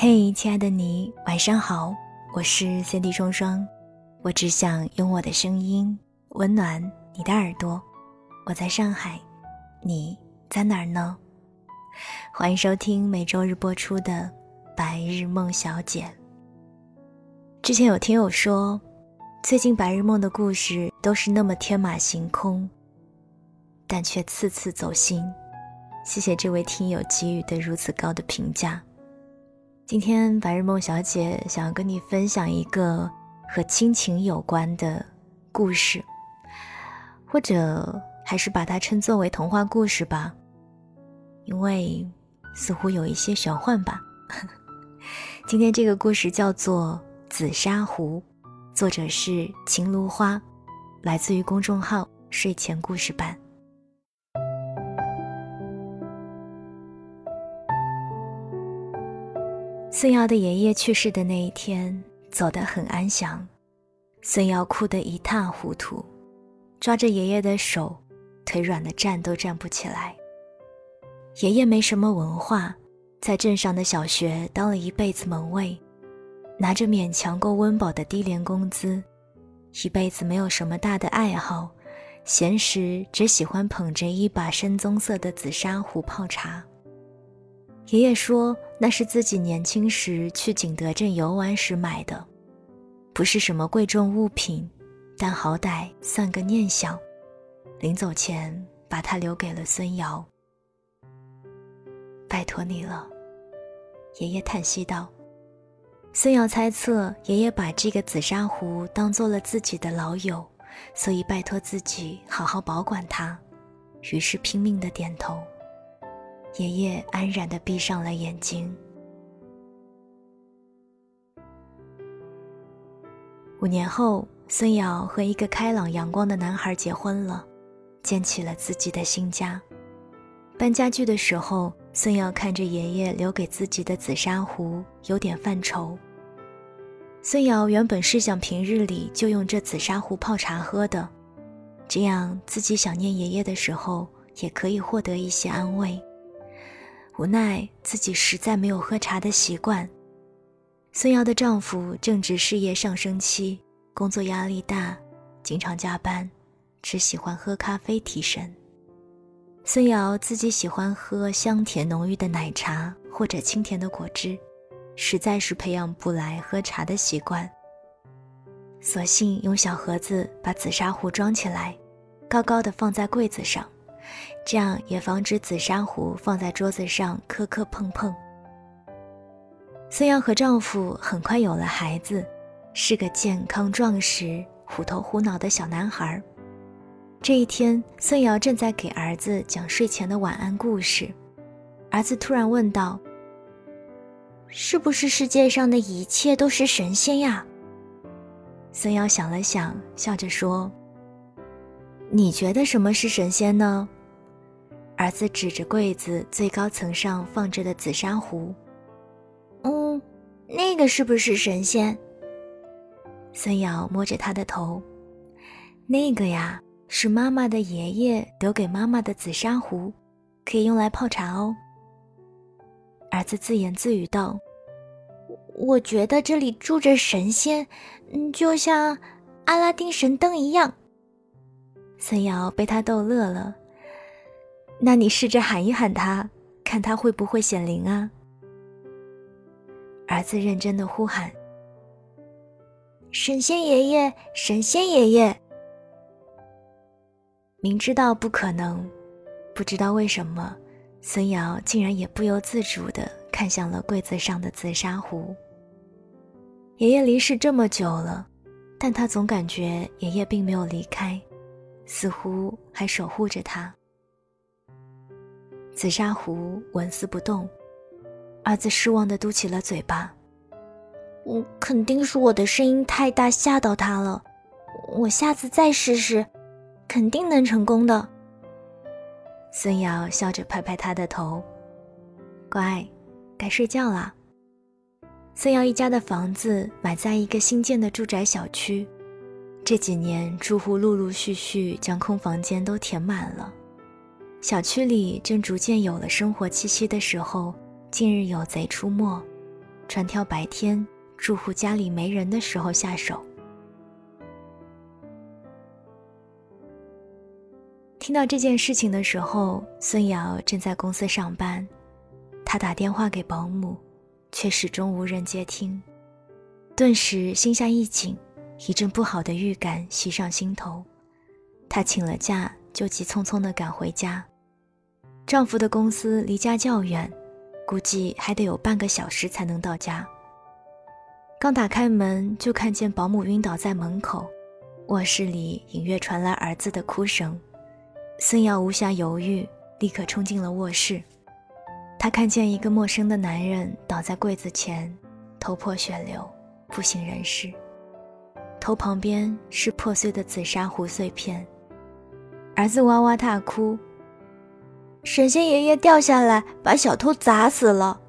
嘿，亲爱的你，晚上好，我是 Cindy 双双，我只想用我的声音温暖你的耳朵。我在上海，你在哪儿呢？欢迎收听每周日播出的《白日梦小姐》。之前有听友说，最近白日梦的故事都是那么天马行空，但却次次走心。谢谢这位听友给予的如此高的评价。今天白日梦小姐想要跟你分享一个和亲情有关的故事，或者还是把它称作为童话故事吧，因为似乎有一些玄幻吧。今天这个故事叫做《紫砂壶》，作者是秦芦花，来自于公众号睡前故事版。孙瑶的爷爷去世的那一天，走得很安详。孙瑶哭得一塌糊涂，抓着爷爷的手，腿软的站都站不起来。爷爷没什么文化，在镇上的小学当了一辈子门卫，拿着勉强够温饱的低廉工资，一辈子没有什么大的爱好，闲时只喜欢捧着一把深棕色的紫砂壶泡茶。爷爷说，那是自己年轻时去景德镇游玩时买的，不是什么贵重物品，但好歹算个念想。临走前，把它留给了孙瑶。拜托你了，爷爷叹息道。孙瑶猜测，爷爷把这个紫砂壶当做了自己的老友，所以拜托自己好好保管它，于是拼命的点头。爷爷安然的闭上了眼睛。五年后，孙瑶和一个开朗阳光的男孩结婚了，建起了自己的新家。搬家具的时候，孙瑶看着爷爷留给自己的紫砂壶，有点犯愁。孙瑶原本是想平日里就用这紫砂壶泡茶喝的，这样自己想念爷爷的时候，也可以获得一些安慰。无奈自己实在没有喝茶的习惯。孙瑶的丈夫正值事业上升期，工作压力大，经常加班，只喜欢喝咖啡提神。孙瑶自己喜欢喝香甜浓郁的奶茶或者清甜的果汁，实在是培养不来喝茶的习惯。索性用小盒子把紫砂壶装起来，高高的放在柜子上。这样也防止紫砂壶放在桌子上磕磕碰碰。孙瑶和丈夫很快有了孩子，是个健康壮实、虎头虎脑的小男孩。这一天，孙瑶正在给儿子讲睡前的晚安故事，儿子突然问道：“是不是世界上的一切都是神仙呀？”孙瑶想了想，笑着说：“你觉得什么是神仙呢？”儿子指着柜子最高层上放着的紫砂壶，“嗯，那个是不是神仙？”孙瑶摸着他的头，“那个呀，是妈妈的爷爷留给妈妈的紫砂壶，可以用来泡茶哦。”儿子自言自语道：“我觉得这里住着神仙，嗯，就像阿拉丁神灯一样。”孙瑶被他逗乐了。那你试着喊一喊他，看他会不会显灵啊？儿子认真的呼喊：“神仙爷爷，神仙爷爷！”明知道不可能，不知道为什么，孙瑶竟然也不由自主的看向了柜子上的紫砂壶。爷爷离世这么久了，但他总感觉爷爷并没有离开，似乎还守护着他。紫砂壶纹丝不动，儿子失望的嘟起了嘴巴。我，肯定是我的声音太大吓到他了，我下次再试试，肯定能成功的。孙瑶笑着拍拍他的头，乖，该睡觉了。孙瑶一家的房子买在一个新建的住宅小区，这几年住户陆陆续续将空房间都填满了。小区里正逐渐有了生活气息的时候，近日有贼出没，专挑白天住户家里没人的时候下手。听到这件事情的时候，孙瑶正在公司上班，她打电话给保姆，却始终无人接听，顿时心下一紧，一阵不好的预感袭上心头。她请了假，就急匆匆地赶回家。丈夫的公司离家较远，估计还得有半个小时才能到家。刚打开门，就看见保姆晕倒在门口，卧室里隐约传来儿子的哭声。孙瑶无暇犹豫，立刻冲进了卧室。她看见一个陌生的男人倒在柜子前，头破血流，不省人事。头旁边是破碎的紫砂壶碎片。儿子哇哇大哭：“神仙爷爷掉下来，把小偷砸死了。”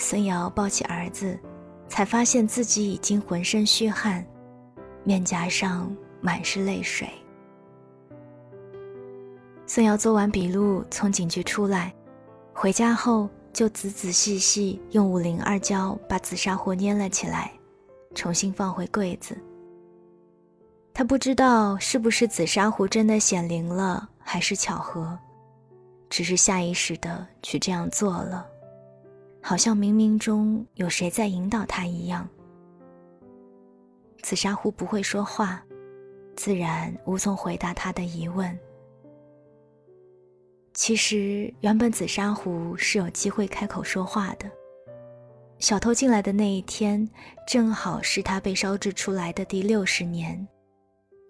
孙瑶抱起儿子，才发现自己已经浑身虚汗，面颊上满是泪水。孙瑶做完笔录，从警局出来，回家后就仔仔细细用五零二胶把紫砂壶粘了起来，重新放回柜子。他不知道是不是紫砂壶真的显灵了，还是巧合，只是下意识的去这样做了，好像冥冥中有谁在引导他一样。紫砂壶不会说话，自然无从回答他的疑问。其实，原本紫砂壶是有机会开口说话的。小偷进来的那一天，正好是他被烧制出来的第六十年，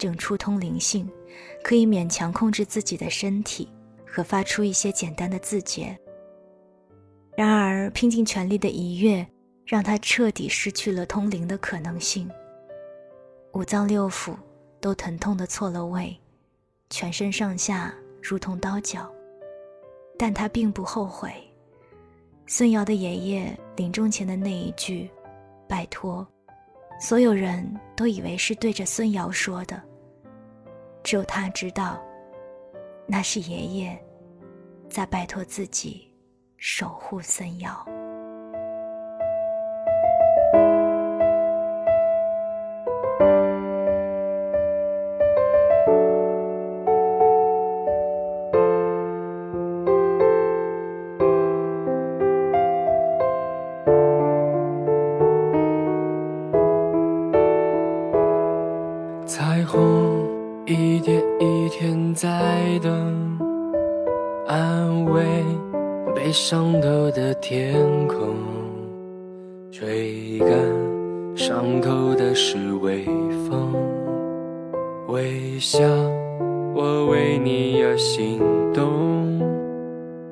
正触通灵性，可以勉强控制自己的身体和发出一些简单的字节。然而，拼尽全力的一跃，让他彻底失去了通灵的可能性。五脏六腑都疼痛的错了位，全身上下如同刀绞。但他并不后悔。孙瑶的爷爷临终前的那一句“拜托”，所有人都以为是对着孙瑶说的，只有他知道，那是爷爷在拜托自己守护森妖。上头的天空，吹干伤口的是微风。微笑，我为你而心动。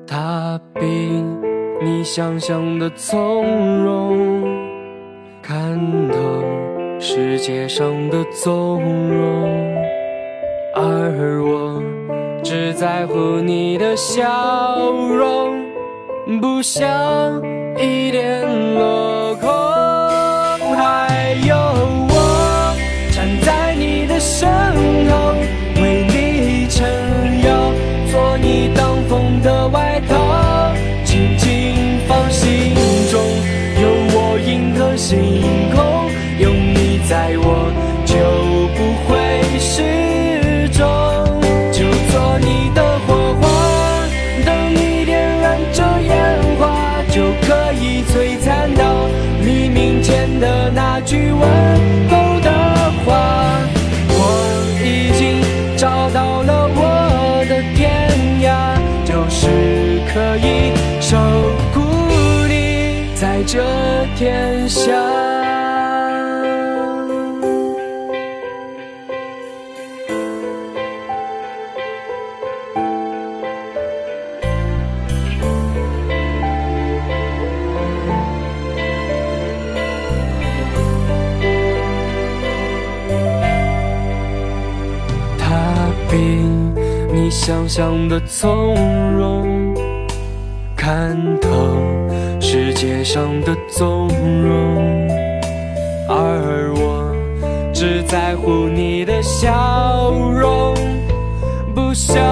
它比你想象的从容，看透世界上的纵容，而我只在乎你的笑容。不想一点落空，还有我站在你的身后，为你撑腰，做你挡风的外套，紧紧放心中，有我银河星空，有你在我这天下。他比你想象的从容，看透世界上的纵容，而我只在乎你的笑容，不想。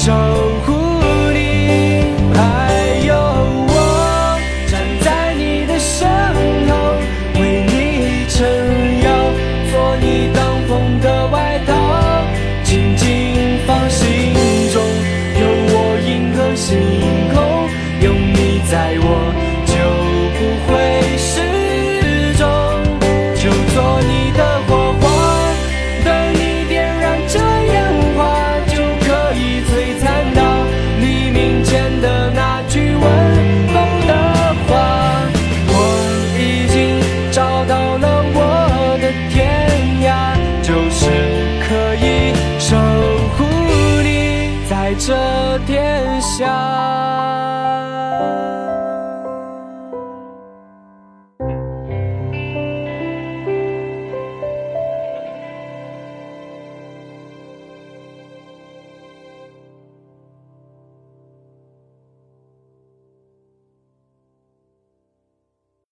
So 在这天下。